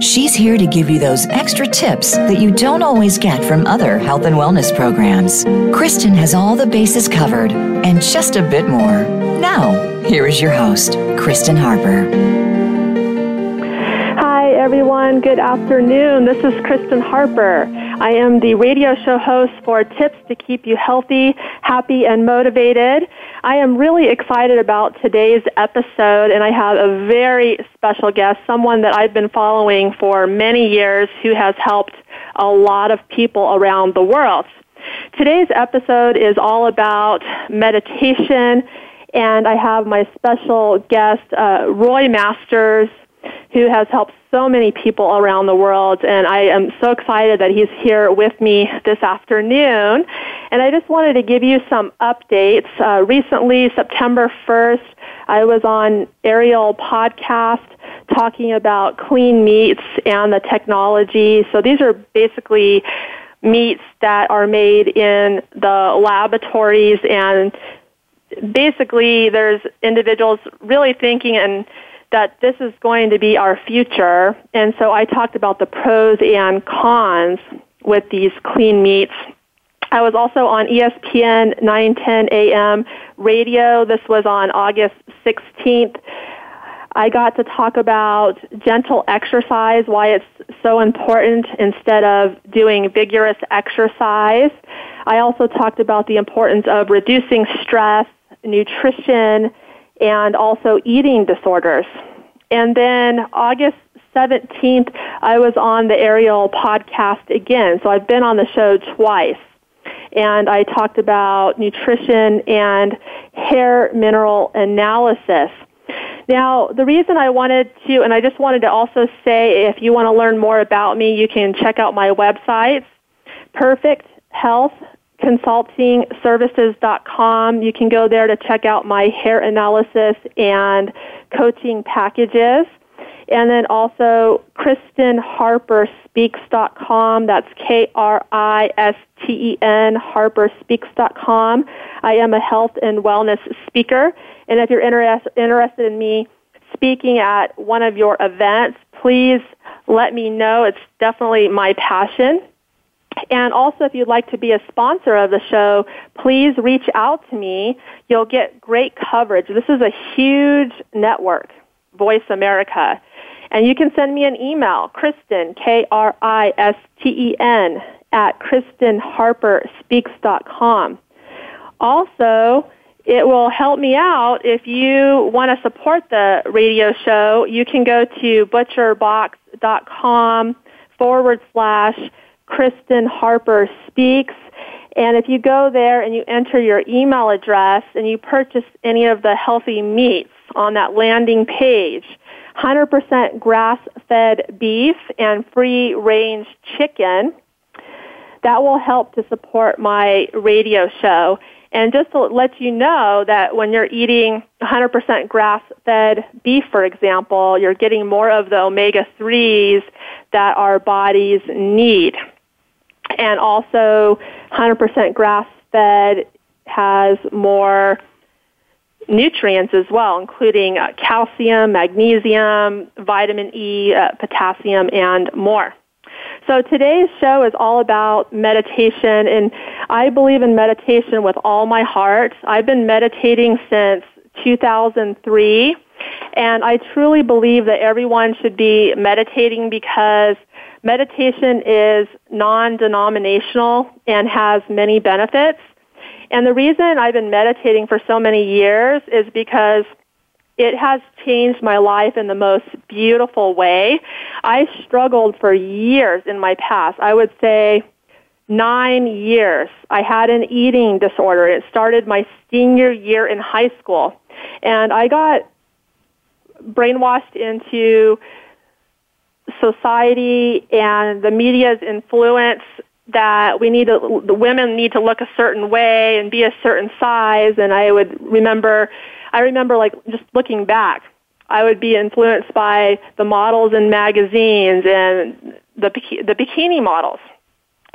She's here to give you those extra tips that you don't always get from other health and wellness programs. Kristen has all the bases covered and just a bit more. Now, here is your host, Kristen Harper. Hi, everyone. Good afternoon. This is Kristen Harper. I am the radio show host for Tips to Keep You Healthy, Happy, and Motivated. I am really excited about today's episode, and I have a very special guest, someone that I've been following for many years who has helped a lot of people around the world. Today's episode is all about meditation, and I have my special guest, uh, Roy Masters, who has helped so many people around the world, and I am so excited that he's here with me this afternoon. And I just wanted to give you some updates. Uh, recently, September 1st, I was on Ariel Podcast talking about clean meats and the technology. So these are basically meats that are made in the laboratories and basically there's individuals really thinking and that this is going to be our future. And so I talked about the pros and cons with these clean meats. I was also on ESPN 910 AM radio. This was on August 16th. I got to talk about gentle exercise, why it's so important instead of doing vigorous exercise. I also talked about the importance of reducing stress, nutrition, and also eating disorders. And then August 17th, I was on the Ariel podcast again. So I've been on the show twice. And I talked about nutrition and hair mineral analysis. Now, the reason I wanted to, and I just wanted to also say if you want to learn more about me, you can check out my website, Perfect Health consultingservices.com. You can go there to check out my hair analysis and coaching packages. And then also KristenHarperSpeaks.com. That's K-R-I-S-T-E-N, HarperSpeaks.com. I am a health and wellness speaker. And if you're interest, interested in me speaking at one of your events, please let me know. It's definitely my passion. And also, if you'd like to be a sponsor of the show, please reach out to me. You'll get great coverage. This is a huge network, Voice America. And you can send me an email, Kristen, K-R-I-S-T-E-N, at KristenHarperSpeaks.com. Also, it will help me out if you want to support the radio show. You can go to butcherbox.com forward slash Kristen Harper Speaks. And if you go there and you enter your email address and you purchase any of the healthy meats on that landing page, 100% grass-fed beef and free-range chicken, that will help to support my radio show. And just to let you know that when you're eating 100% grass-fed beef, for example, you're getting more of the omega-3s that our bodies need and also 100% grass fed has more nutrients as well, including uh, calcium, magnesium, vitamin E, uh, potassium, and more. So today's show is all about meditation, and I believe in meditation with all my heart. I've been meditating since 2003, and I truly believe that everyone should be meditating because Meditation is non-denominational and has many benefits. And the reason I've been meditating for so many years is because it has changed my life in the most beautiful way. I struggled for years in my past. I would say nine years. I had an eating disorder. It started my senior year in high school. And I got brainwashed into society and the media's influence that we need to, the women need to look a certain way and be a certain size. And I would remember, I remember like just looking back, I would be influenced by the models in magazines and the, the bikini models.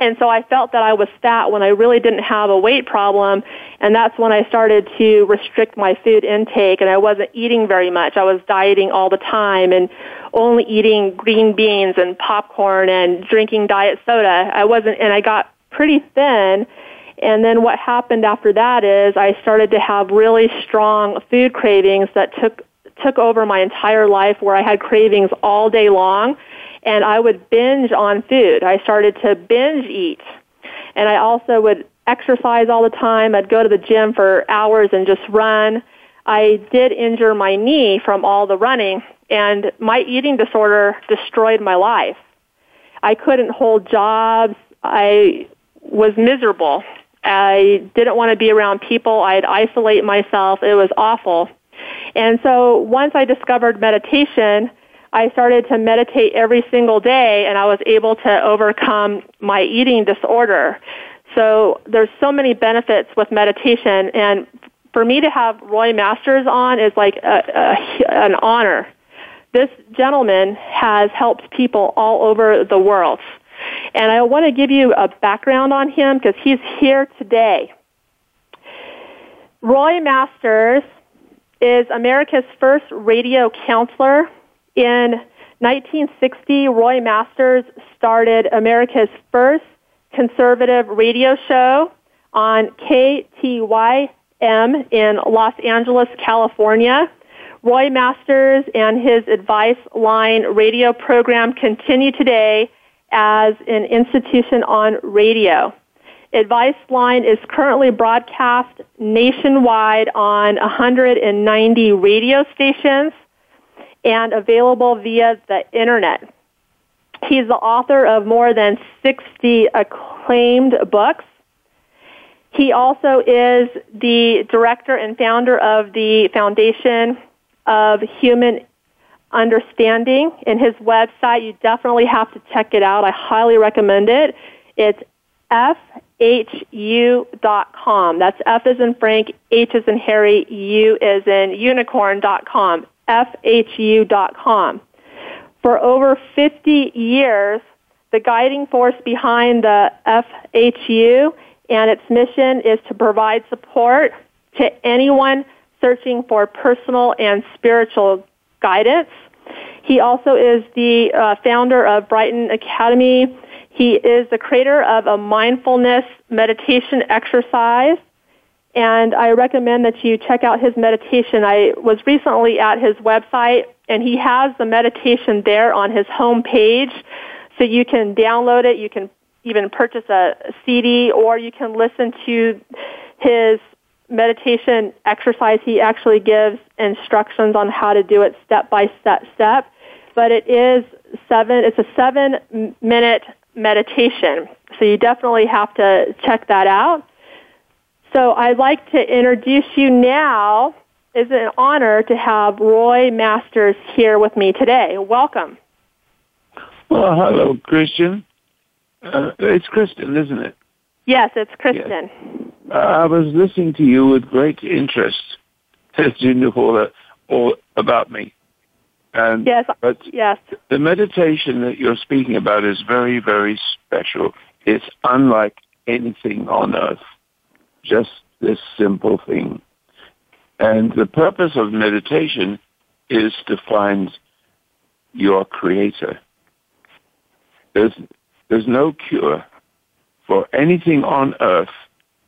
And so I felt that I was fat when I really didn't have a weight problem. And that's when I started to restrict my food intake and I wasn't eating very much. I was dieting all the time and only eating green beans and popcorn and drinking diet soda. I wasn't, and I got pretty thin. And then what happened after that is I started to have really strong food cravings that took took over my entire life where I had cravings all day long and I would binge on food. I started to binge eat. And I also would exercise all the time. I'd go to the gym for hours and just run. I did injure my knee from all the running, and my eating disorder destroyed my life. I couldn't hold jobs. I was miserable. I didn't want to be around people. I'd isolate myself. It was awful. And so once I discovered meditation, I started to meditate every single day and I was able to overcome my eating disorder. So there's so many benefits with meditation and for me to have Roy Masters on is like a, a, an honor. This gentleman has helped people all over the world. And I want to give you a background on him because he's here today. Roy Masters is America's first radio counselor in 1960, Roy Masters started America's first conservative radio show on KTYM in Los Angeles, California. Roy Masters and his Advice Line radio program continue today as an institution on radio. Advice Line is currently broadcast nationwide on 190 radio stations and available via the internet. He's the author of more than 60 acclaimed books. He also is the director and founder of the Foundation of Human Understanding. In his website, you definitely have to check it out. I highly recommend it. It's fhu.com. That's F as in Frank, H as in Harry, U as in unicorn.com. FHU.com. For over 50 years, the guiding force behind the FHU and its mission is to provide support to anyone searching for personal and spiritual guidance. He also is the uh, founder of Brighton Academy. He is the creator of a mindfulness meditation exercise and I recommend that you check out his meditation. I was recently at his website, and he has the meditation there on his home page, so you can download it. You can even purchase a CD, or you can listen to his meditation exercise. He actually gives instructions on how to do it step by step. Step, but it is seven. It's a seven minute meditation, so you definitely have to check that out. So I'd like to introduce you now. It's an honor to have Roy Masters here with me today. Welcome. Well, hello, Christian. Uh, it's Kristen, isn't it? Yes, it's Kristen. Yes. Uh, I was listening to you with great interest as you knew all, that, all about me. And, yes, but yes. The meditation that you're speaking about is very, very special. It's unlike anything on earth just this simple thing. And the purpose of meditation is to find your creator. There's, there's no cure for anything on earth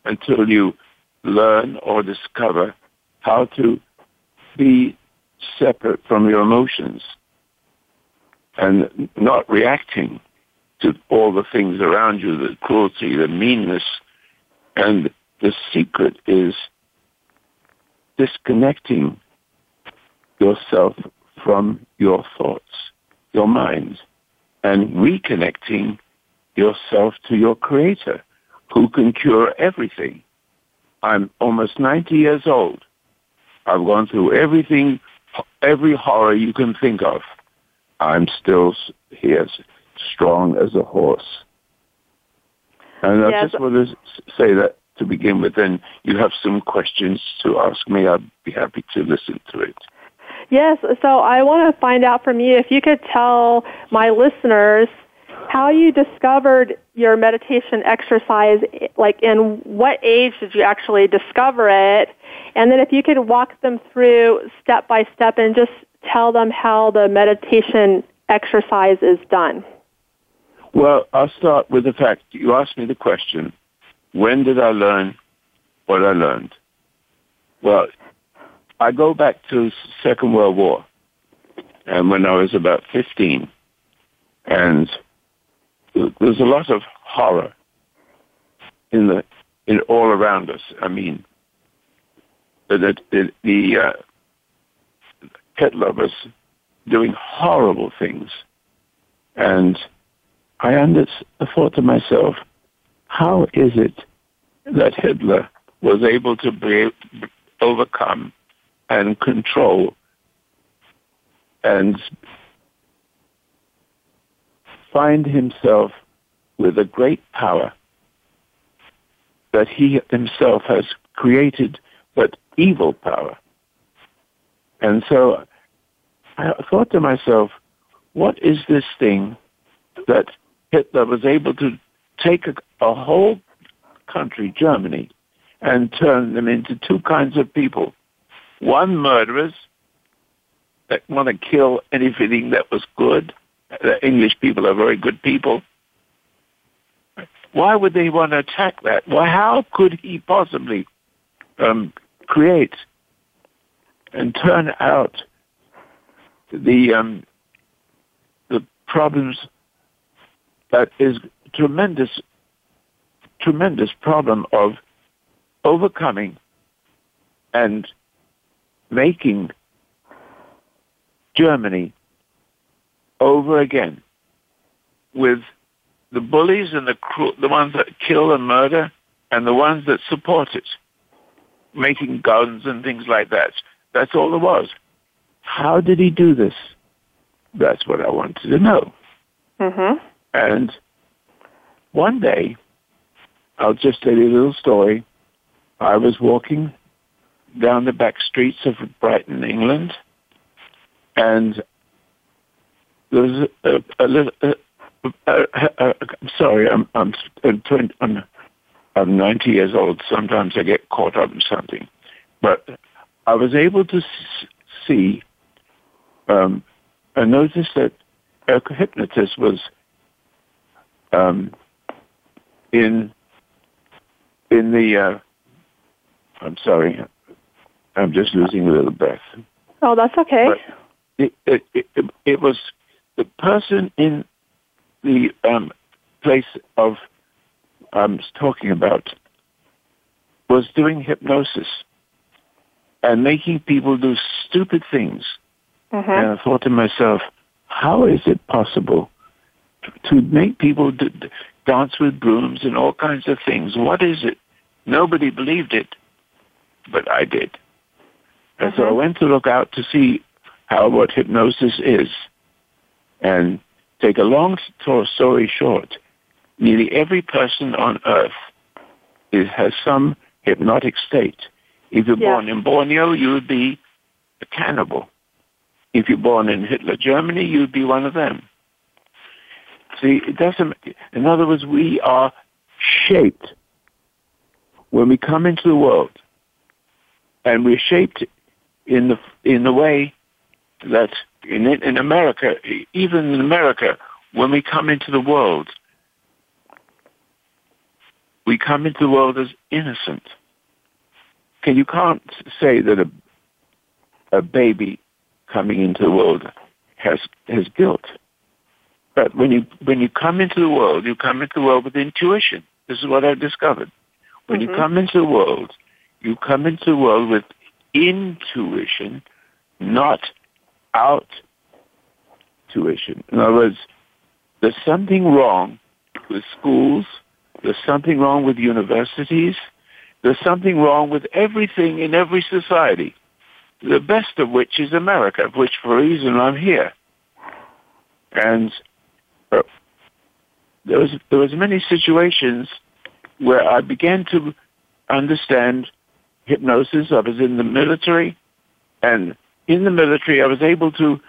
until you learn or discover how to be separate from your emotions and not reacting to all the things around you, the cruelty, the meanness, and the secret is disconnecting yourself from your thoughts, your mind, and reconnecting yourself to your creator who can cure everything. I'm almost 90 years old. I've gone through everything, every horror you can think of. I'm still here, strong as a horse. And I Yes. just want to say that to begin with. Then you have some questions to ask me. I'd be happy to listen to it. Yes, so I want to find out from you if you could tell my listeners how you discovered your meditation exercise, like in what age did you actually discover it? And then if you could walk them through step by step and just tell them how the meditation exercise is done. Well, I'll start with the fact you asked me the question, when did I learn what I learned? Well, I go back to Second World War, and when I was about 15, and there's a lot of horror in the in all around us. I mean, the the, the uh, Hitler was doing horrible things, and I under, thought to myself, how is it that Hitler was able to be, overcome and control and find himself with a great power that he himself has created, but evil power. And so I thought to myself, what is this thing that Hitler was able to take a, a whole country, Germany, and turn them into two kinds of people. One, murderers that want to kill anything that was good. The English people are very good people. Why would they want to attack that? Well, how could he possibly um, create and turn out the um, the problems that is tremendous, tremendous problem of overcoming and making Germany over again with the bullies and the cru- the ones that kill and murder and the ones that support it, making guns and things like that. That's all there was. How did he do this? That's what I wanted to know. Mm-hmm. And one day, I'll just tell you a little story. I was walking down the back streets of Brighton, England, and there was a, a. Uh, uh, uh, I'm sorry, I'm I'm I'm, 20, I'm I'm 90 years old. Sometimes I get caught up in something, but I was able to see um, and notice that a hypnotist was um, in in the. Uh, I'm sorry, I'm just losing a little breath. Oh, that's okay. It, it, it, it was the person in the um, place of I'm talking about was doing hypnosis and making people do stupid things. Mm-hmm. And I thought to myself, how is it possible to make people d- d- dance with brooms and all kinds of things? What is it? Nobody believed it, but I did. And so I mm-hmm. went to look out to see how what hypnosis is. And take a long story short, nearly every person on earth is, has some hypnotic state. If you're Yeah. born in Borneo, you would be a cannibal. If you're born in Hitler Germany, you'd be one of them. See, it doesn't, in other words, we are shaped when we come into the world. And we're shaped in the, in the way that in, in America, even in America, when we come into the world, we come into the world as innocent. Can you can't say that a a baby coming into the world has has guilt. But when you when you come into the world, you come into the world with intuition. This is what I've discovered. When you mm-hmm. come into the world, you come into the world with intuition, not out tuition. In other words, there's something wrong with schools. There's something wrong with universities. There's something wrong with everything in every society. The best of which is America, of which for a reason I'm here. And there was there was many situations where I began to understand hypnosis. I was in the military, and in the military, I was able to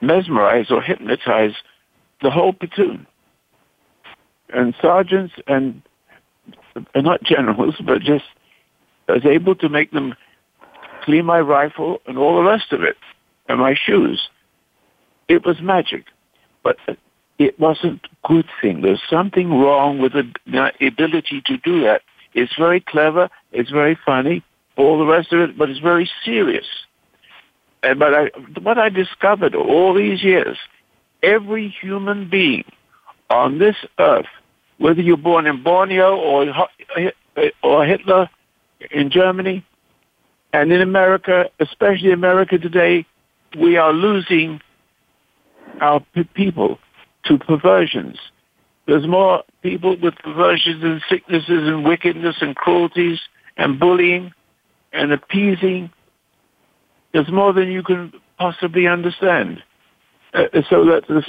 mesmerize or hypnotize the whole platoon and sergeants and, not generals, but just I was able to make them clean my rifle and all the rest of it and my shoes. It was magic, but it wasn't a good thing. There's something wrong with the ability to do that. It's very clever. It's very funny. All the rest of it, but it's very serious. And but I, what I discovered all these years, every human being on this earth, whether you're born in Borneo or or Hitler in Germany, and in America, especially America today, we are losing our people to perversions. There's more people with perversions and sicknesses and wickedness and cruelties and bullying and appeasing. There's more than you can possibly understand. Uh, so that this,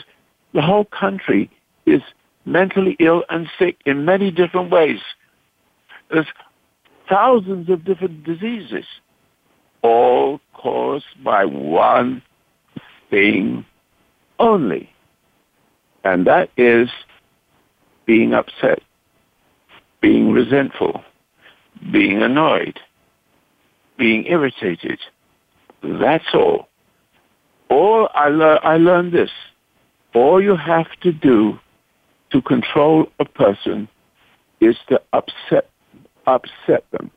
the whole country is mentally ill and sick in many different ways. There's thousands of different diseases, all caused by one thing only. And that is being upset, being resentful, being annoyed, being irritated. That's all. All I, le- I learned this. All you have to do to control a person is to upset upset them.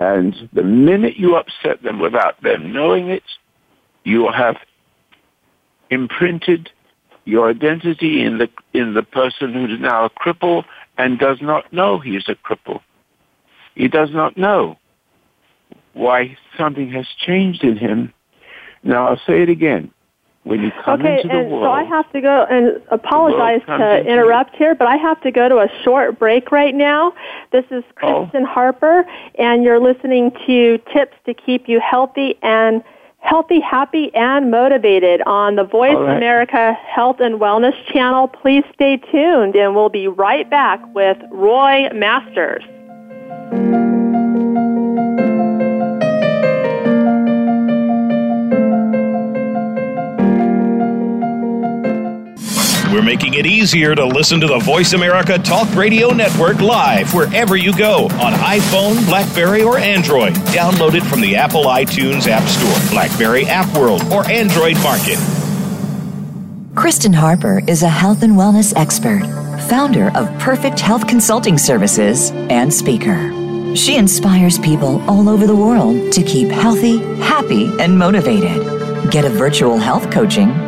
And the minute you upset them without them knowing it, you will have imprinted your identity in the in the person who is now a cripple and does not know he is a cripple. He does not know why something has changed in him. Now I'll say it again. When you come okay, into the and world, so I have to go and apologize to interrupt here, but I have to go to a short break right now. This is Oh. Kristen Harper, and you're listening to Tips to Keep You Healthy and Healthy, Happy, and Motivated on the Voice right. America Health and Wellness channel. Please stay tuned, and we'll be right back with Roy Masters. Making it easier to listen to the Voice America Talk Radio Network live wherever you go on iPhone, Blackberry, or Android. Download it from the Apple iTunes App Store, Blackberry App World, or Android Market. Kristen Harper is a health and wellness expert, founder of Perfect Health Consulting Services, and speaker. She inspires people all over the world to keep healthy, happy, and motivated. Get a virtual health coaching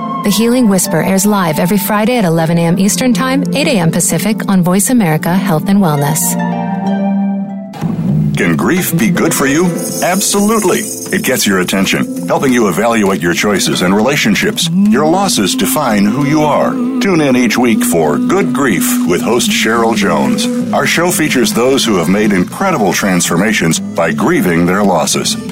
The Healing Whisper airs live every Friday at 11 a.m. Eastern Time, 8 a.m. Pacific on Voice America Health and Wellness. Can grief be good for you? Absolutely. It gets your attention, helping you evaluate your choices and relationships. Your losses define who you are. Tune in each week for Good Grief with host Cheryl Jones. Our show features those who have made incredible transformations by grieving their losses.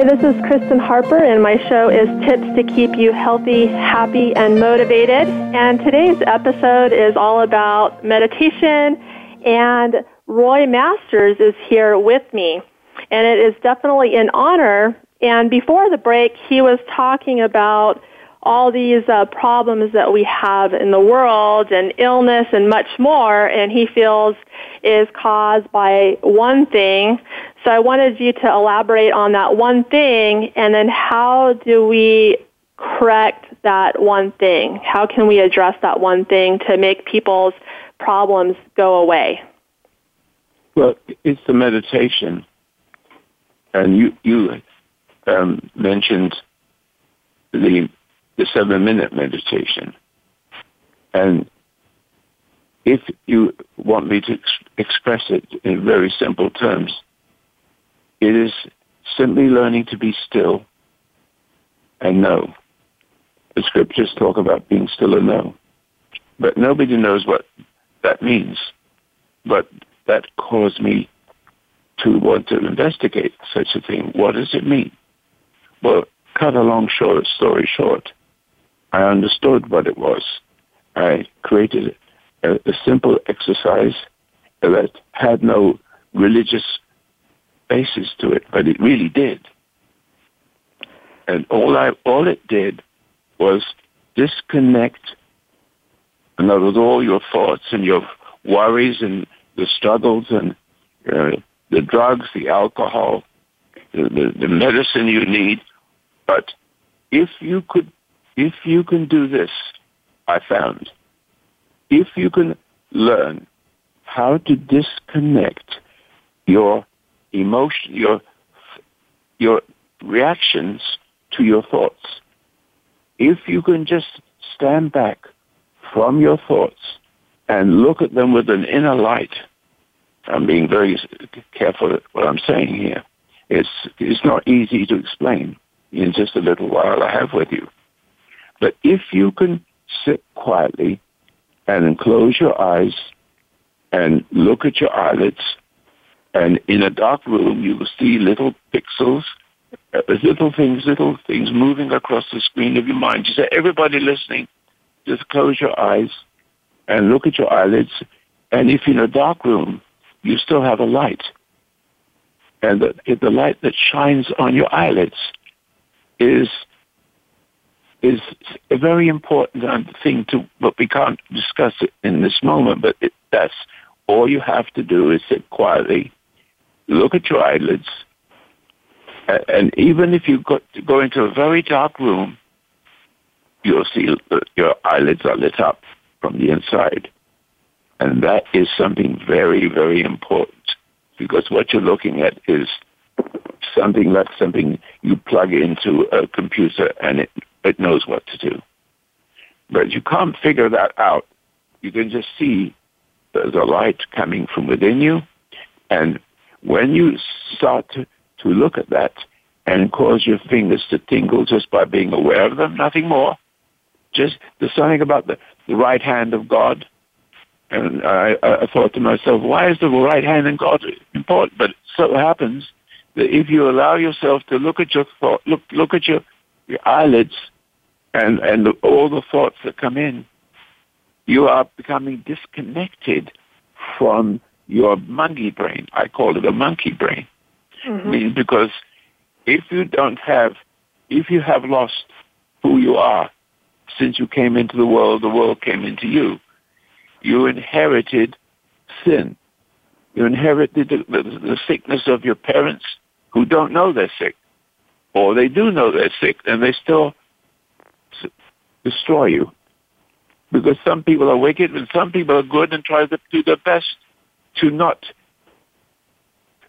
Hi, this is Kristen Harper, and my show is Tips to Keep You Healthy, Happy, and Motivated. And today's episode is all about meditation, and Roy Masters is here with me. And it is definitely an honor. And before the break, he was talking about all these uh, problems that we have in the world and illness and much more, and he feels is caused by one thing. So I wanted you to elaborate on that one thing, and then how do we correct that one thing? How can we address that one thing to make people's problems go away? Well, it's the meditation, and you you um, mentioned the the seven minute meditation, and if you want me to ex- express it in very simple terms, it is simply learning to be still and know. The scriptures talk about being still and know. But nobody knows what that means. But that caused me to want to investigate such a thing. What does it mean? Well, cut a long short story short, I understood what it was. I created a, a simple exercise that had no religious basis to it, but it really did. And all I all it did was disconnect in other words, all your thoughts and your worries and the struggles and uh, the drugs, the alcohol, the, the, the medicine you need. But if you could, if you can do this, I found, if you can learn how to disconnect your emotion, your your reactions to your thoughts, if you can just stand back from your thoughts and look at them with an inner light. I'm being very careful what I'm saying here. It's, it's not easy to explain in just a little while I have with you. But if you can sit quietly and close your eyes and look at your eyelids, and in a dark room you will see little pixels, uh, little things, little things moving across the screen of your mind. You say, everybody listening, just close your eyes and look at your eyelids. And if in a dark room, you still have a light. And the, the light that shines on your eyelids is is a very important thing to, but we can't discuss it in this moment. But it, that's all you have to do is sit quietly, look at your eyelids, and even if you go, go into a very dark room, you'll see that your eyelids are lit up from the inside. And that is something very, very important because what you're looking at is something like something you plug into a computer and it, it knows what to do. But you can't figure that out. You can just see there's a light coming from within you. And when you start to, to look at that and cause your fingers to tingle just by being aware of them, nothing more, just there's something about the, the right hand of God. And I, I thought to myself, why is the right hand in God important? But it so happens that if you allow yourself to look at your thought, look look at your, your eyelids, and and all the thoughts that come in, you are becoming disconnected from your monkey brain. I call it a monkey brain, mm-hmm. because if you don't have, if you have lost who you are, since you came into the world, the world came into you. You inherited sin. You inherited the, the, the sickness of your parents who don't know they're sick. Or they do know they're sick and they still s- destroy you. Because some people are wicked and some people are good and try to do their best to not.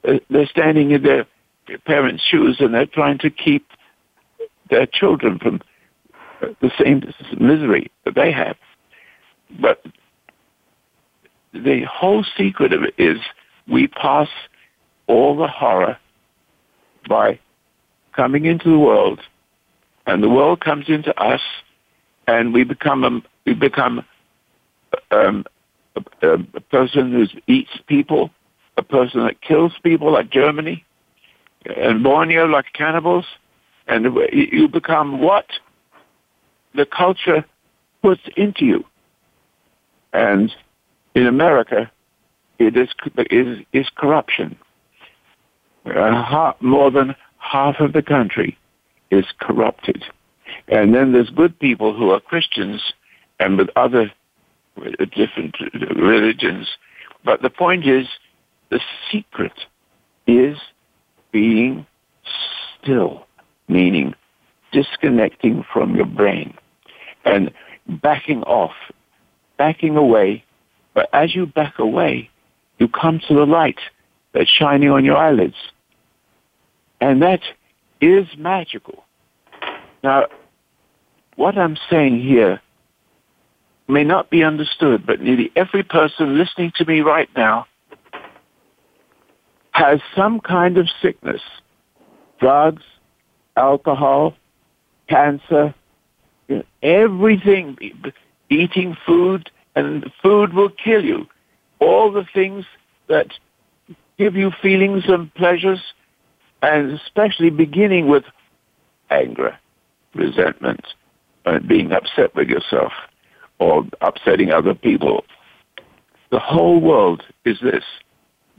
Uh, they're standing in their parents' shoes and they're trying to keep their children from the same misery that they have. But the whole secret of it is we pass all the horror by coming into the world, and the world comes into us, and we become a, we become um, a, a person who eats people, a person that kills people, like Germany, and Borneo, like cannibals, and you become what the culture puts into you. And in America, it is is, is corruption. Uh, more than half of the country is corrupted, and then there's good people who are Christians and with other Uh, different uh, religions. But the point is, the secret is being still, meaning disconnecting from your brain and backing off, backing away. But as you back away, you come to the light that's shining on your eyelids. And that is magical. Now, what I'm saying here may not be understood, but nearly every person listening to me right now has some kind of sickness. Drugs, alcohol, cancer, everything, eating food, and food will kill you. All the things that give you feelings and pleasures, and especially beginning with anger, resentment, and being upset with yourself or upsetting other people. The whole world is this,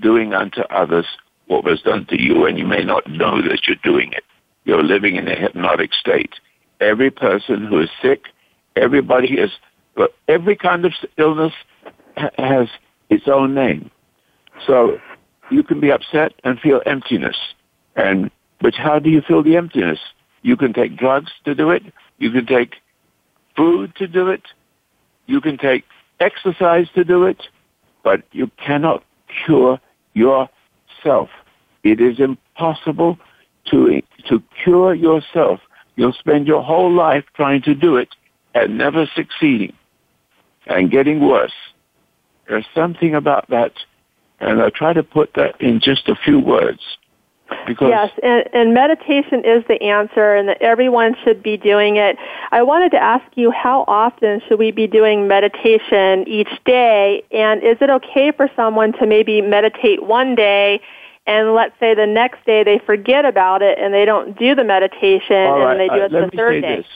doing unto others what was done to you, and you may not know that you're doing it. You're living in a hypnotic state. Every person who is sick, everybody is, every kind of illness has its own name. So you can be upset and feel emptiness. And, but how do you feel the emptiness? You can take drugs to do it. You can take food to do it. You can take exercise to do it. But you cannot cure yourself. It is impossible to, to cure yourself. You'll spend your whole life trying to do it and never succeeding and getting worse. There's something about that, and I try to put that in just a few words. Because yes, and, and meditation is the answer, and that everyone should be doing it. I wanted to ask you how often should we be doing meditation each day, and is it okay for someone to maybe meditate one day, and let's say the next day they forget about it and they don't do the meditation, right, and they do uh, it the me third say day? This.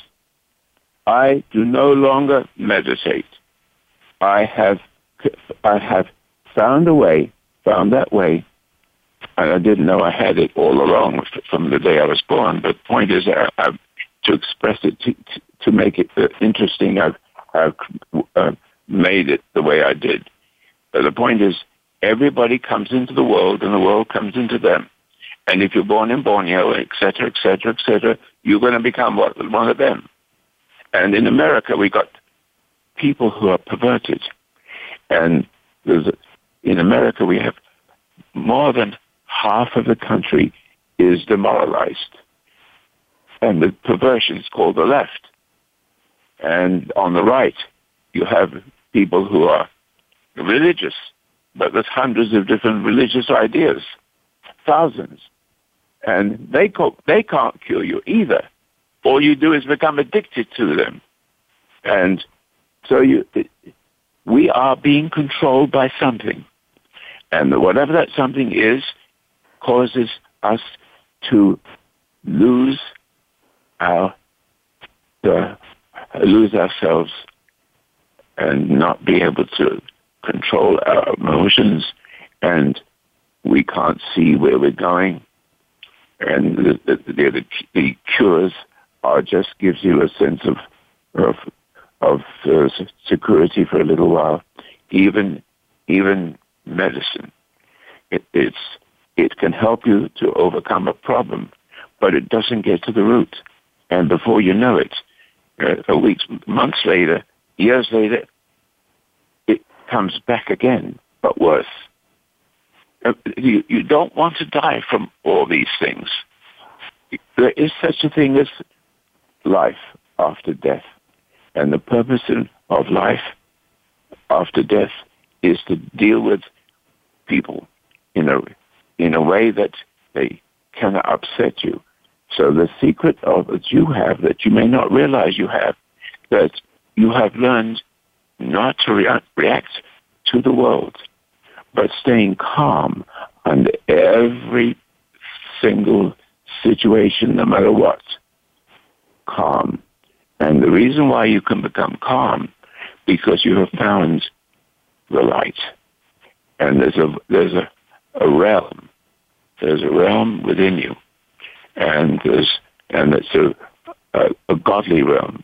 I do no longer meditate. I have I have found a way, found that way, I didn't know I had it all along from the day I was born. But the point is, I, I've, to express it, to, to, make it uh, interesting, I've, I've uh, made it the way I did. But the point is, everybody comes into the world, and the world comes into them. And if you're born in Borneo, et cetera, et cetera, et cetera, you're going to become one of them. And in America, we got people who are perverted. And in America, we have more than half of the country is demoralized. And the perversion is called the left. And on the right, you have people who are religious, but there's hundreds of different religious ideas, thousands. And they, co- they can't cure you either. All you do is become addicted to them. And so you, we are being controlled by something. And whatever that something is causes us to lose our, lose ourselves and not be able to control our emotions and we can't see where we're going. And the, the, the, the cures are just gives you a sense of, of of uh, security for a little while, even even medicine. It, it's it can help you to overcome a problem, but it doesn't get to the root. And before you know it, uh, weeks, months later, years later, it comes back again, but worse. Uh, you, you don't want to die from all these things. There is such a thing as life after death. And the purpose of life after death is to deal with people in a, in a way that they cannot upset you. So the secret of that you have that you may not realize you have, that you have learned not to rea- react to the world, but staying calm under every single situation, no matter what. Calm. And the reason why you can become calm, because you have found the light. And there's a, there's a, a realm. There's a realm within you. And there's, and it's a, a, a godly realm.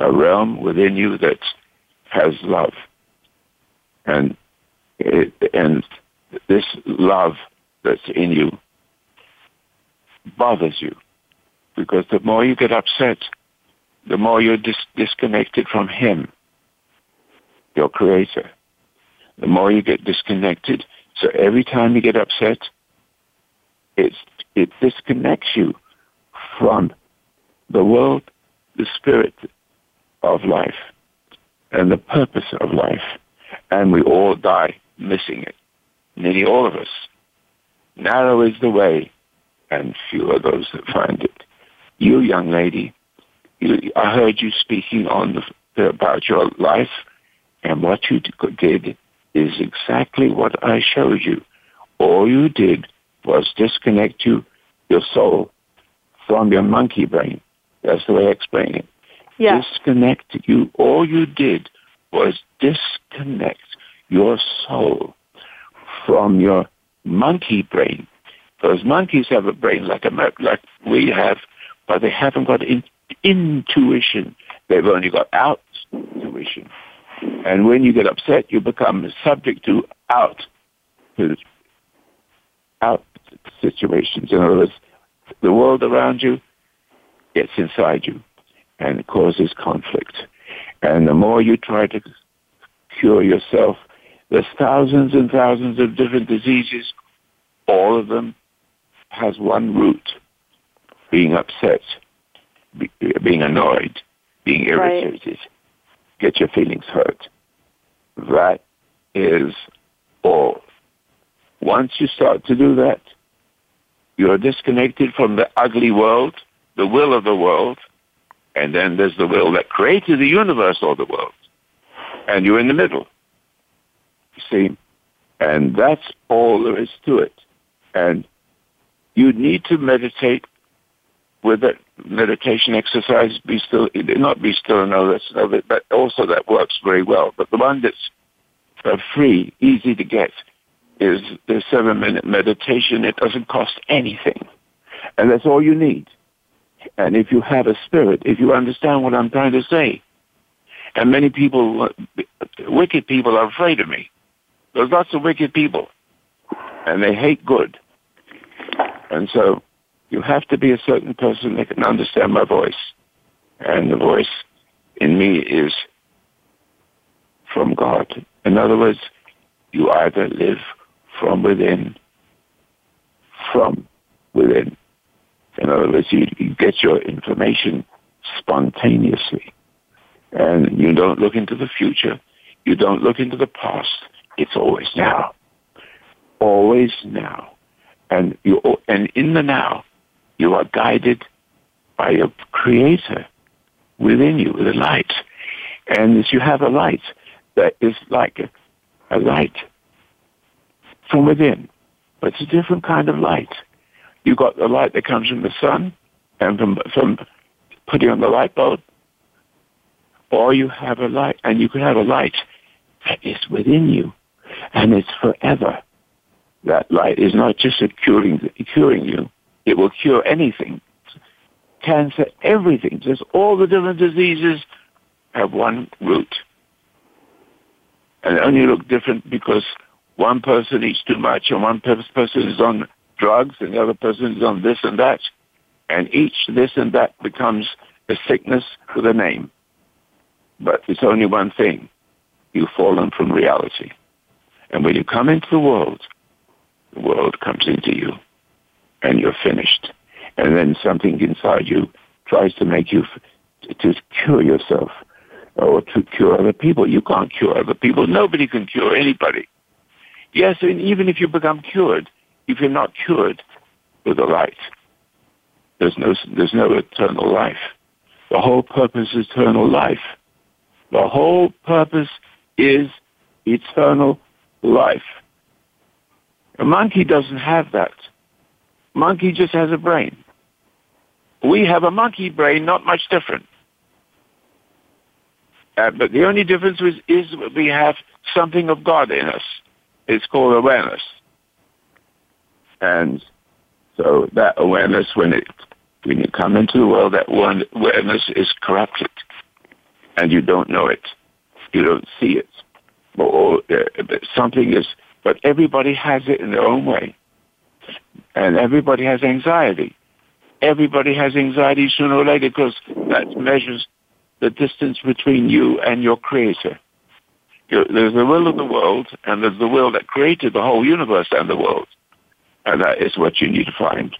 A realm within you that has love. And it, and this love that's in you bothers you because the more you get upset, the more you're dis- disconnected from Him, your Creator. The more you get disconnected, so every time you get upset, it's, it disconnects you from the world, the spirit of life, and the purpose of life. And we all die missing it. Nearly all of us. Narrow is the way, and few are those that find it. You, young lady, you, I heard you speaking on the, about your life, and what you did is exactly what I showed you. All you did was disconnect you, your soul from your monkey brain. That's the way I explain it. Yeah. Disconnect you. All you did was disconnect your soul from your monkey brain. Those monkeys have a brain like a like we have, but they haven't got in, intuition. They've only got out intuition. And when you get upset, you become subject to out out situations. In other words, the world around you gets inside you and causes conflict. And the more you try to cure yourself, there's thousands and thousands of different diseases. All of them has one root, being upset, be, being annoyed, being irritated, right. Get your feelings hurt. That is all. Once you start to do that, you're disconnected from the ugly world, the will of the world, and then there's the will that created the universe or the world. And you're in the middle. You see? And that's all there is to it. And you need to meditate with that meditation exercise, be still, not be still and that's it, but also that works very well. But the one that's uh, free, easy to get, is the seven minute meditation. It doesn't cost anything. And that's all you need. And if you have a spirit, if you understand what I'm trying to say, and many people, wicked people are afraid of me. There's lots of wicked people, and they hate good. And so you have to be a certain person that can understand my voice. And the voice in me is from God. In other words, you either live from within, from within. In other words, you, you get your information spontaneously. And you don't look into the future. You don't look into the past. It's always now. Always now. And you, and in the now, you are guided by your creator within you, the light. And as you have a light that is like a, a light from within, but it's a different kind of light. You've got the light that comes from the sun and from, from putting on the light bulb, or you have a light, and you can have a light that is within you, and it's forever. That light is not just curing, curing you, it will cure anything. Cancer, everything, just all the different diseases have one root. And they only look different because one person eats too much and one person is on drugs and the other person is on this and that. And each this and that becomes a sickness with a name. But it's only one thing. You've fallen from reality. And when you come into the world, the world comes into you and you're finished. And then something inside you tries to make you f- to cure yourself or to cure other people. You can't cure other people. Nobody can cure anybody. Yes, and even if you become cured, if you're not cured with the light, there's no, there's no eternal life. The whole purpose is eternal life. The whole purpose is eternal life. A monkey doesn't have that. Monkey just has a brain. We have a monkey brain, not much different. Uh, but the only difference is, is we have something of God in us. It's called awareness. And so that awareness, when it when you come into the world, that one awareness is corrupted, and you don't know it, you don't see it, or uh, something is. But everybody has it in their own way, and everybody has anxiety. Everybody has anxiety sooner or later because that measures the distance between you and your creator. There's the will of the world, and there's the will that created the whole universe and the world. And that is what you need to find.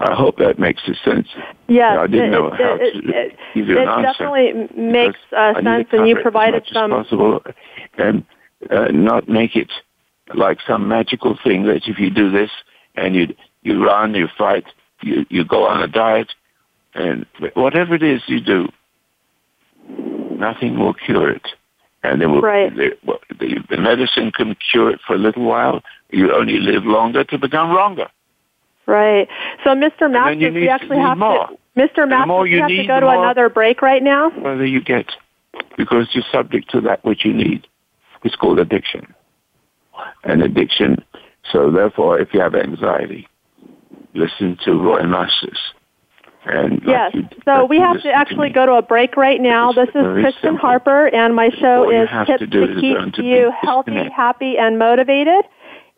I hope that makes sense. Yeah, I didn't it, know it, how it, to it, give you it an answer. definitely makes uh, sense, and you provided as much some. as possible, and uh, not make it like some magical thing that if you do this and you you run, you fight, you you go on a diet, and whatever it is you do, nothing will cure it. And they will, Right. the, the, the medicine can cure it for a little while. You only live longer to become wrong. Right. So, Mr. then Masters, you need- actually need have more. to. Mr. Masters, more you have to go to another break right now. Whether you get, because you're subject to that which you need. It's called addiction. And addiction. So therefore, if you have anxiety, listen to Roy Masters. And like Yes. you- So like we have to actually me. go to a break right now. It's This is Kristen simple. Harper, and my show is Tips to to is Keep to You Healthy. Happy, and Motivated.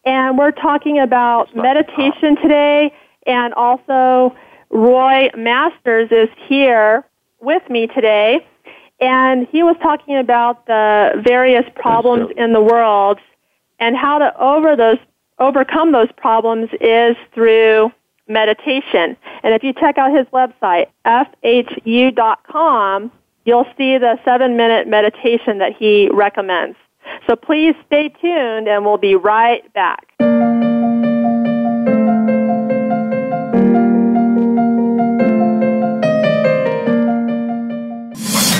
And we're talking about like meditation um, today, and also Roy Masters is here with me today. And he was talking about the various problems in the world and how to over those overcome those problems is through meditation. And if you check out his website, fhu.com, you'll see the seven minute meditation that he recommends. So please stay tuned and we'll be right back.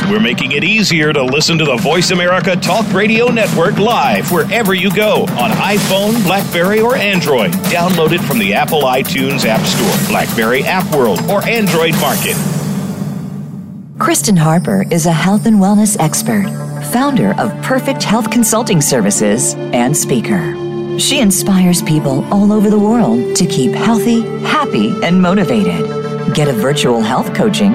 We're making it easier to listen to the Voice America Talk Radio Network live wherever you go on iPhone, Blackberry, or Android. Download it from the Apple iTunes App Store, Blackberry App World, or Android Market. Kristen Harper is a health and wellness expert, founder of Perfect Health Consulting Services, and speaker. She inspires people all over the world to keep healthy, happy, and motivated. Get a virtual health coaching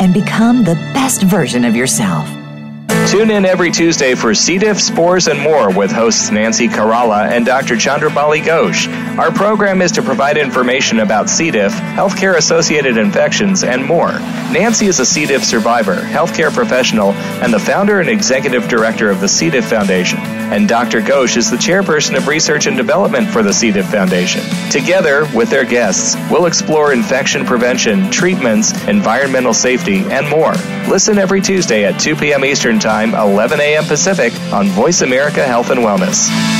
and become the best version of yourself. Tune in every Tuesday for C. diff, spores, and more with hosts Nancy Caralla and Dr. Chandrabali Ghosh. Our program is to provide information about C. diff, healthcare associated infections, and more. Nancy is a C. diff survivor, healthcare professional, and the founder and executive director of the C. diff Foundation. And Dr. Ghosh is the chairperson of research and development for the C. diff Foundation. Together, with their guests, we'll explore infection prevention, treatments, environmental safety, and more. Listen every Tuesday at 2 p.m. Eastern Time, 11 a.m. Pacific on Voice America Health and Wellness.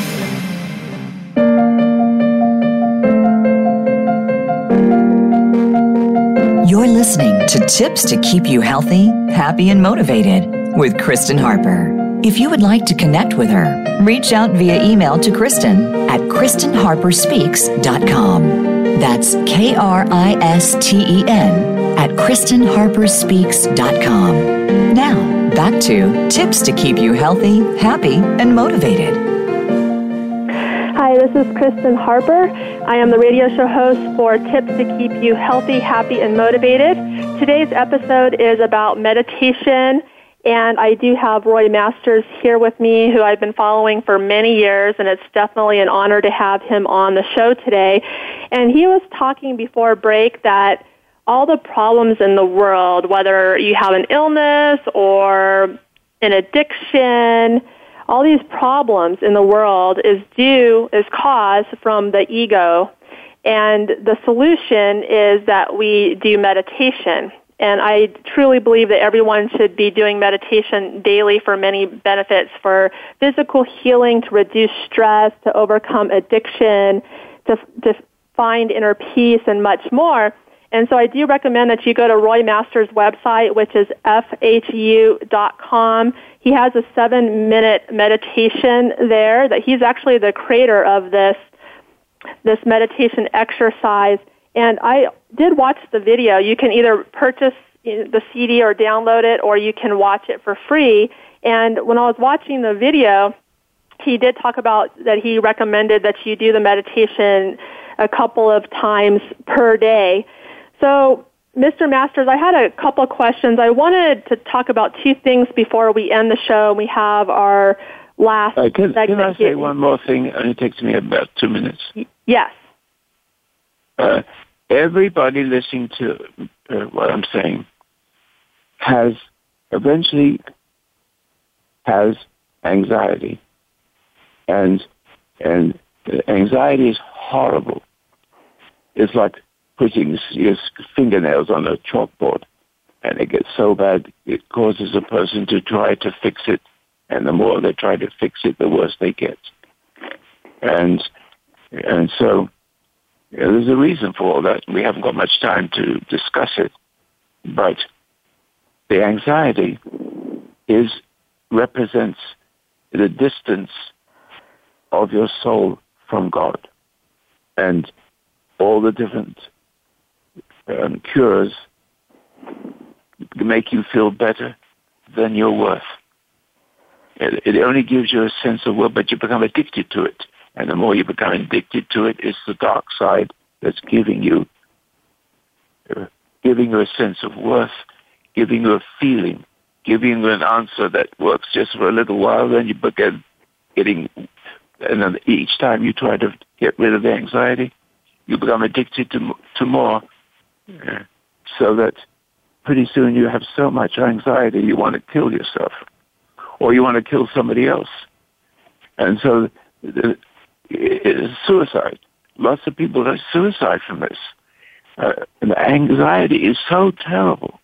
To Tips to Keep You Healthy, Happy, and Motivated with Kristen Harper. If you would like to connect with her, reach out via email to Kristen at KristenHarperSpeaks.com. That's K R I S T E N at KristenHarperSpeaks.com. Now, back to Tips to Keep You Healthy, Happy, and Motivated. Hi, this is Kristen Harper. I am the radio show host for Tips to Keep You Healthy, Happy, and Motivated. Today's episode is about meditation, and I do have Roy Masters here with me, who I've been following for many years, and it's definitely an honor to have him on the show today. And he was talking before break that all the problems in the world, whether you have an illness or an addiction, all these problems in the world is due, is caused from the ego. And the solution is that we do meditation. And I truly believe that everyone should be doing meditation daily for many benefits for physical healing, to reduce stress, to overcome addiction, to, to find inner peace, and much more. And so I do recommend that you go to Roy Masters' website, which is fhu.com. He has a seven minute meditation there that he's actually the creator of this, this meditation exercise. And I did watch the video. You can either purchase the CD or download it, or you can watch it for free. And when I was watching the video, he did talk about that he recommended that you do the meditation a couple of times per day. So, Mr. Masters, I had a couple of questions. I wanted to talk about two things before we end the show. We have our last uh, can. Can I say one more thing? It only takes me about two minutes. Yes. Uh, everybody listening to uh, what I'm saying has eventually has anxiety, and and anxiety is horrible. It's like putting your fingernails on a chalkboard, and it gets so bad it causes a person to try to fix it, and the more they try to fix it, the worse they get. And and so you know, there's a reason for all that. We haven't got much time to discuss it, but the anxiety is represents the distance of your soul from God, and all the different um, cures make you feel better than your worth. It, it only gives you a sense of worth, but you become addicted to it. And the more you become addicted to it, it's the dark side that's giving you, uh, giving you a sense of worth, giving you a feeling, giving you an answer that works just for a little while, then you begin getting, and then each time you try to get rid of the anxiety, you become addicted to, to more, uh, so that pretty soon you have so much anxiety you want to kill yourself, or you want to kill somebody else. And so it is suicide. Lots of people die suicide from this. Uh, and the anxiety is so terrible.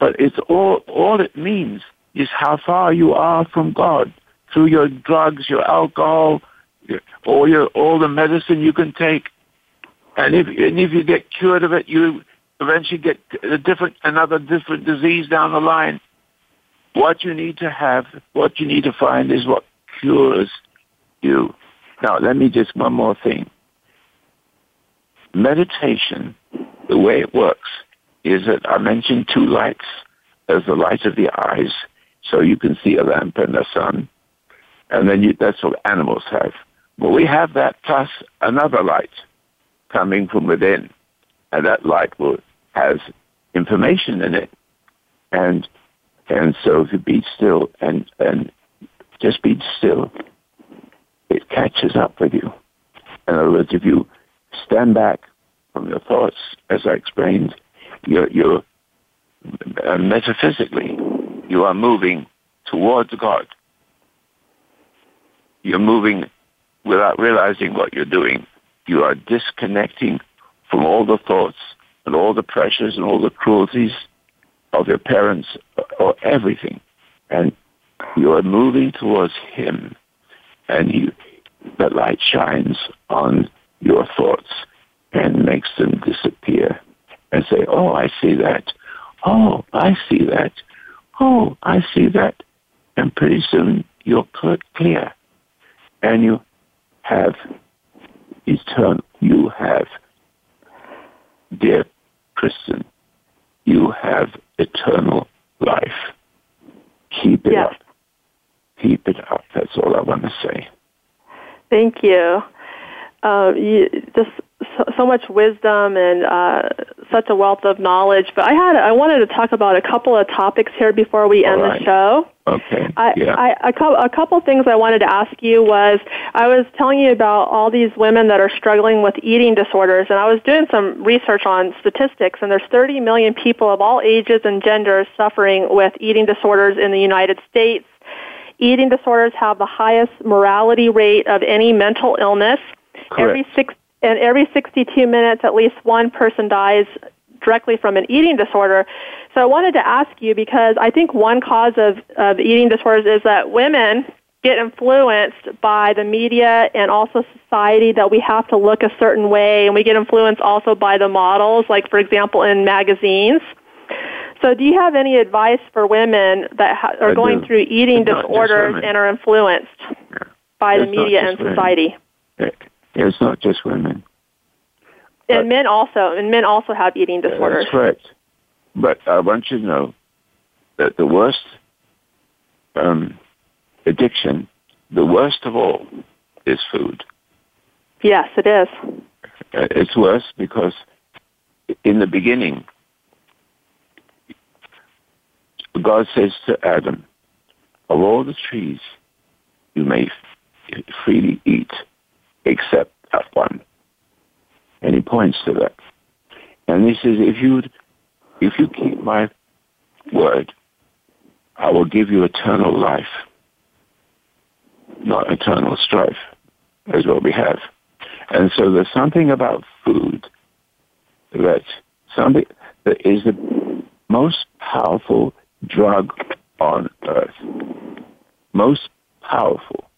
But it's all, all it means is how far you are from God through your drugs, your alcohol, your, all your, all the medicine you can take. And if, and if you get cured of it, you eventually get a different, another different disease down the line. What you need to have, what you need to find is what cures you. Now, let me just one more thing. Meditation, the way it works, is that I mentioned two lights. There's the light of the eyes, so you can see a lamp and the sun, and then you, that's what animals have. But we have that plus another light coming from within, and that light will has information in it, and and so if you be still and and just be still, it catches up with you. In other words, if you stand back from your thoughts, as I explained, you're, you're uh, metaphysically, you are moving towards God. You're moving without realizing what you're doing. You are disconnecting from all the thoughts and all the pressures and all the cruelties of your parents or everything. And you are moving towards Him. And you, the light shines on your thoughts and makes them disappear and say, oh, I see that. Oh, I see that. Oh, I see that. And pretty soon you're clear. And you have eternal, you have, dear Kristen, you have eternal life. Keep it yes. up. Keep it up. That's all I want to say. Thank you. Uh, you just so, so much wisdom and uh, such a wealth of knowledge. But I had I wanted to talk about a couple of topics here before we end right. the show. Okay. I, yeah. I, a, couple, a couple things I wanted to ask you was I was telling you about all these women that are struggling with eating disorders, and I was doing some research on statistics, and there's 30 million people of all ages and genders suffering with eating disorders in the United States. Eating disorders have the highest mortality rate of any mental illness. Correct. Every six and every 62 minutes, at least one person dies directly from an eating disorder. So I wanted to ask you because I think one cause of, of eating disorders is that women get influenced by the media and also society that we have to look a certain way, and we get influenced also by the models, like for example in magazines. So, do you have any advice for women that ha- are I going do. through eating It's disorders and are influenced by the It's not media and women. Society? It's not just women. And men also, and men also have eating disorders. That's correct. But I want you to know that the worst um, addiction, the worst of all, is food. Yes, it is. Uh, It's worse because in the beginning, God says to Adam, of all the trees you may f- freely eat except that one. And he points to that. And he says, if you, if you keep my word, I will give you eternal life, not eternal strife, is what we have. And so there's something about food that something that is the most powerful drug on earth. Most powerful.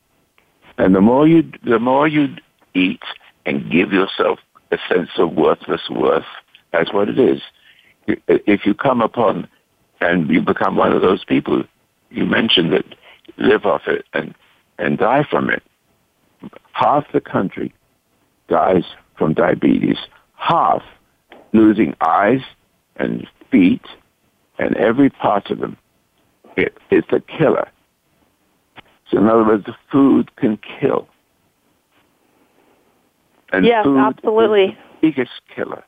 And the more you the more you eat and give yourself a sense of worthless worth, that's what it is. If you come upon and you become one of those people you mentioned that live off it and, and die from it, half the country dies from diabetes. Half losing eyes and feet and every part of them. It, it's a killer. In other words, the food can kill. And Yes, absolutely. biggest killer.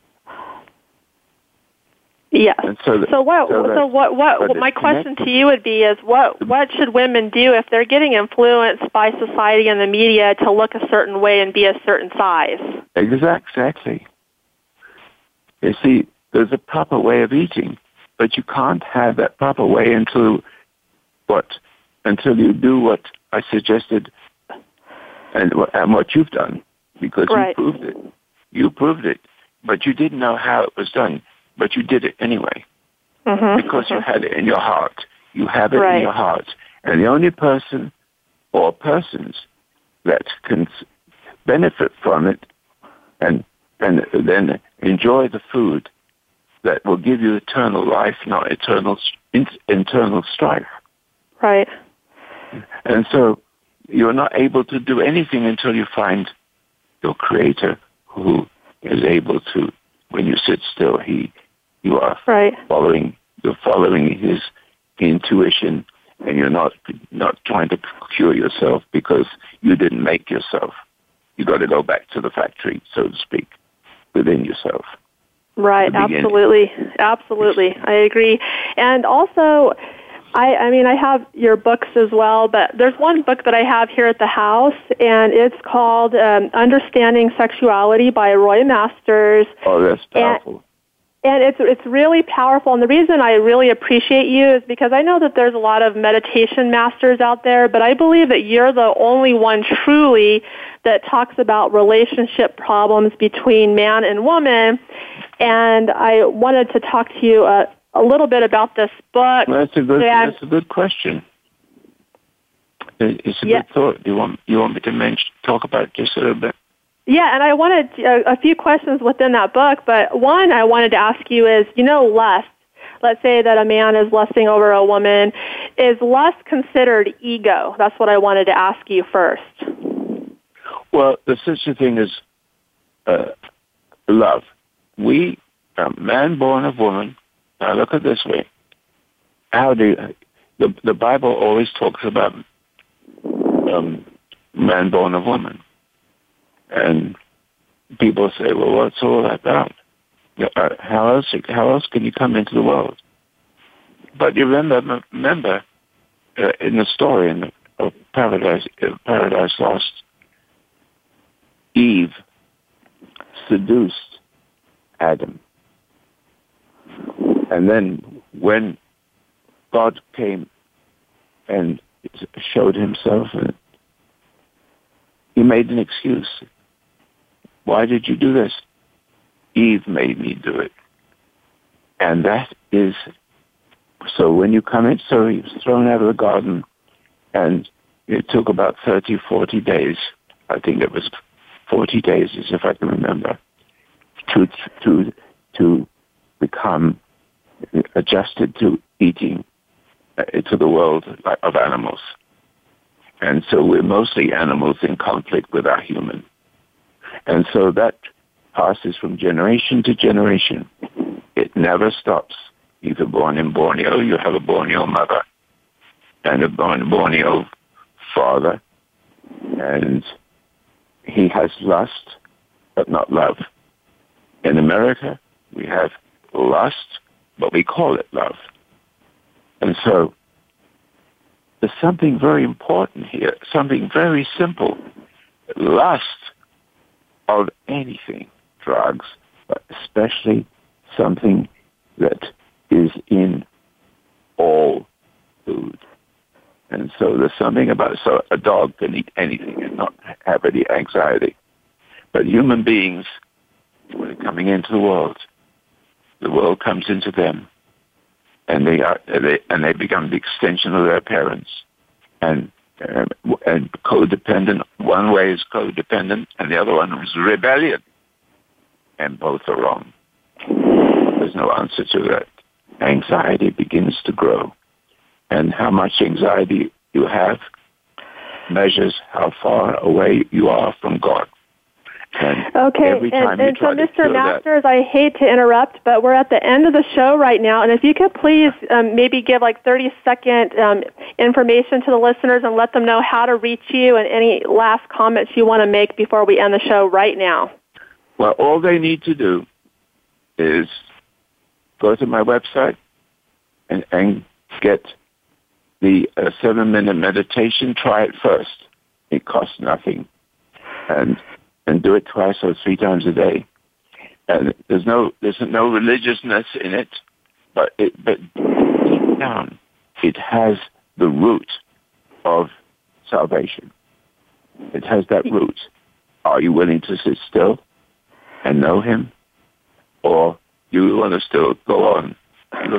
Yes. And so, that- So what? so So, what? What? my question connected. to you would be: Is what? What should women do if they're getting influenced by society and the media to look a certain way and be a certain size? Exact- Exactly. You see, there's a proper way of eating, but you can't have that proper way until what? Until you do what I suggested and, what- and what you've done, because Right. you proved it. You proved it, but you didn't know how it was done, but you did it anyway Mm-hmm. because you had it in your heart. You have it Right. in your heart. And the only person or persons that can benefit from it and, and then enjoy the food that will give you eternal life, not eternal, internal strife. Right. And so you're not able to do anything until you find your creator who is able to, when you sit still, he, you are Right. following, you're following his intuition and you're not, not trying to cure yourself because you didn't make yourself. You got to go back to the factory, so to speak, within yourself. Right, absolutely. Absolutely. I agree. And also, I, I mean, I have your books as well, but there's one book that I have here at the house, and it's called um, Understanding Sexuality by Roy Masters. Oh, that's powerful. And, and it's it's really powerful. And the reason I really appreciate you is because I know that there's a lot of meditation masters out there, but I believe that you're the only one truly that talks about relationship problems between man and woman. And I wanted to talk to you uh, a little bit about this book. Well, that's a good. That's a good question. It's a yeah. good thought. You want you want me to mention talk about it just a little bit? Yeah, and I wanted a, a few questions within that book, but one I wanted to ask you is, you know, lust. Let's say that a man is lusting over a woman. Is lust considered ego? That's what I wanted to ask you first. Well, there's such a thing as uh, love. We, a man born of woman, now look at this way. How do the the Bible always talks about um, man born of woman, and people say, "Well, what's all that about? Uh, how else how else can you come into the world?" But you remember remember uh, in the story in the, of Paradise uh, Paradise Lost, Eve seduced Adam and then when God came and showed himself, and he made an excuse. Why did you do this? Eve made me do it. And that is, so when you come in, so he was thrown out of the garden, and it took about 30, 40 days. I think it was 40 days, as if I can remember, to, to, to become adjusted to eating uh, to the world of animals. And so we're mostly animals in conflict with our human. And so that passes from generation to generation. It never stops. You're born in Borneo, you have a Borneo mother and a Borneo father. And he has lust, but not love. In America, we have lust, but we call it love. And so there's something very important here, something very simple. Lust of anything, drugs, but especially something that is in all food. And so there's something about it. So a dog can eat anything and not have any anxiety. But human beings, when they're coming into the world, the world comes into them, and they are they, and they become the extension of their parents, and uh, and codependent. One way is codependent, and the other one is rebellion, and both are wrong. There's no answer to that. Anxiety begins to grow, and how much anxiety you have measures how far away you are from God. And okay, and, and so Mr. Masters, that, I hate to interrupt, but we're at the end of the show right now, and if you could please um, maybe give like 30 second um, information to the listeners and let them know how to reach you and any last comments you want to make before we end the show right now. Well, all they need to do is go to my website and, and get the uh, seven minute meditation. Try it first. It costs nothing. And and do it twice or three times a day. And there's no there's no religiousness in it, but it but deep down it has the root of salvation. It has that root. Are you willing to sit still and know Him, or do you want to still go on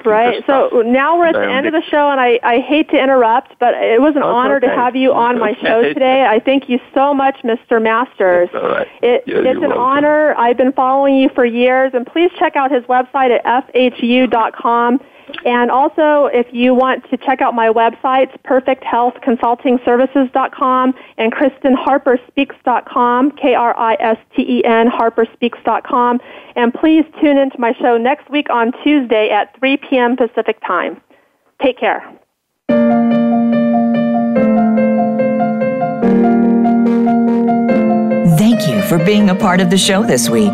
Right. So now we're at the end of the show, and I, I hate to interrupt, but it was an honor okay. to have you on my show today. I thank you so much, Mr. Masters. Right. It, yeah, it's an welcome. honor. I've been following you for years, and please check out his website at fhu.com. And also, if you want to check out my websites, perfecthealthconsultingservices.com and KristenHarperSpeaks.com, K-R-I-S-T-E-N, HarperSpeaks.com. And please tune into my show next week on Tuesday at 3 p.m. Pacific Time. Take care. Thank you for being a part of the show this week.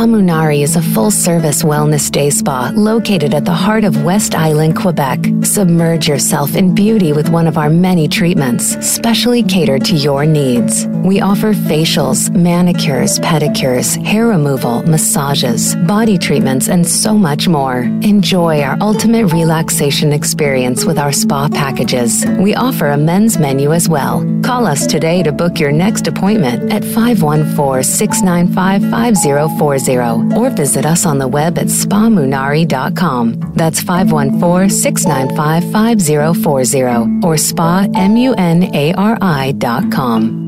Spa Munari is a full service wellness day spa located at the heart of West Island, Quebec. Submerge yourself in beauty with one of our many treatments, specially catered to your needs. We offer facials, manicures, pedicures, hair removal, massages, body treatments, and so much more. Enjoy our ultimate relaxation experience with our spa packages. We offer a men's menu as well. Call us today to book your next appointment at 514 695 5040 or visit us on the web at spamunari.com. That's 514-695-5040 or spamunari.com.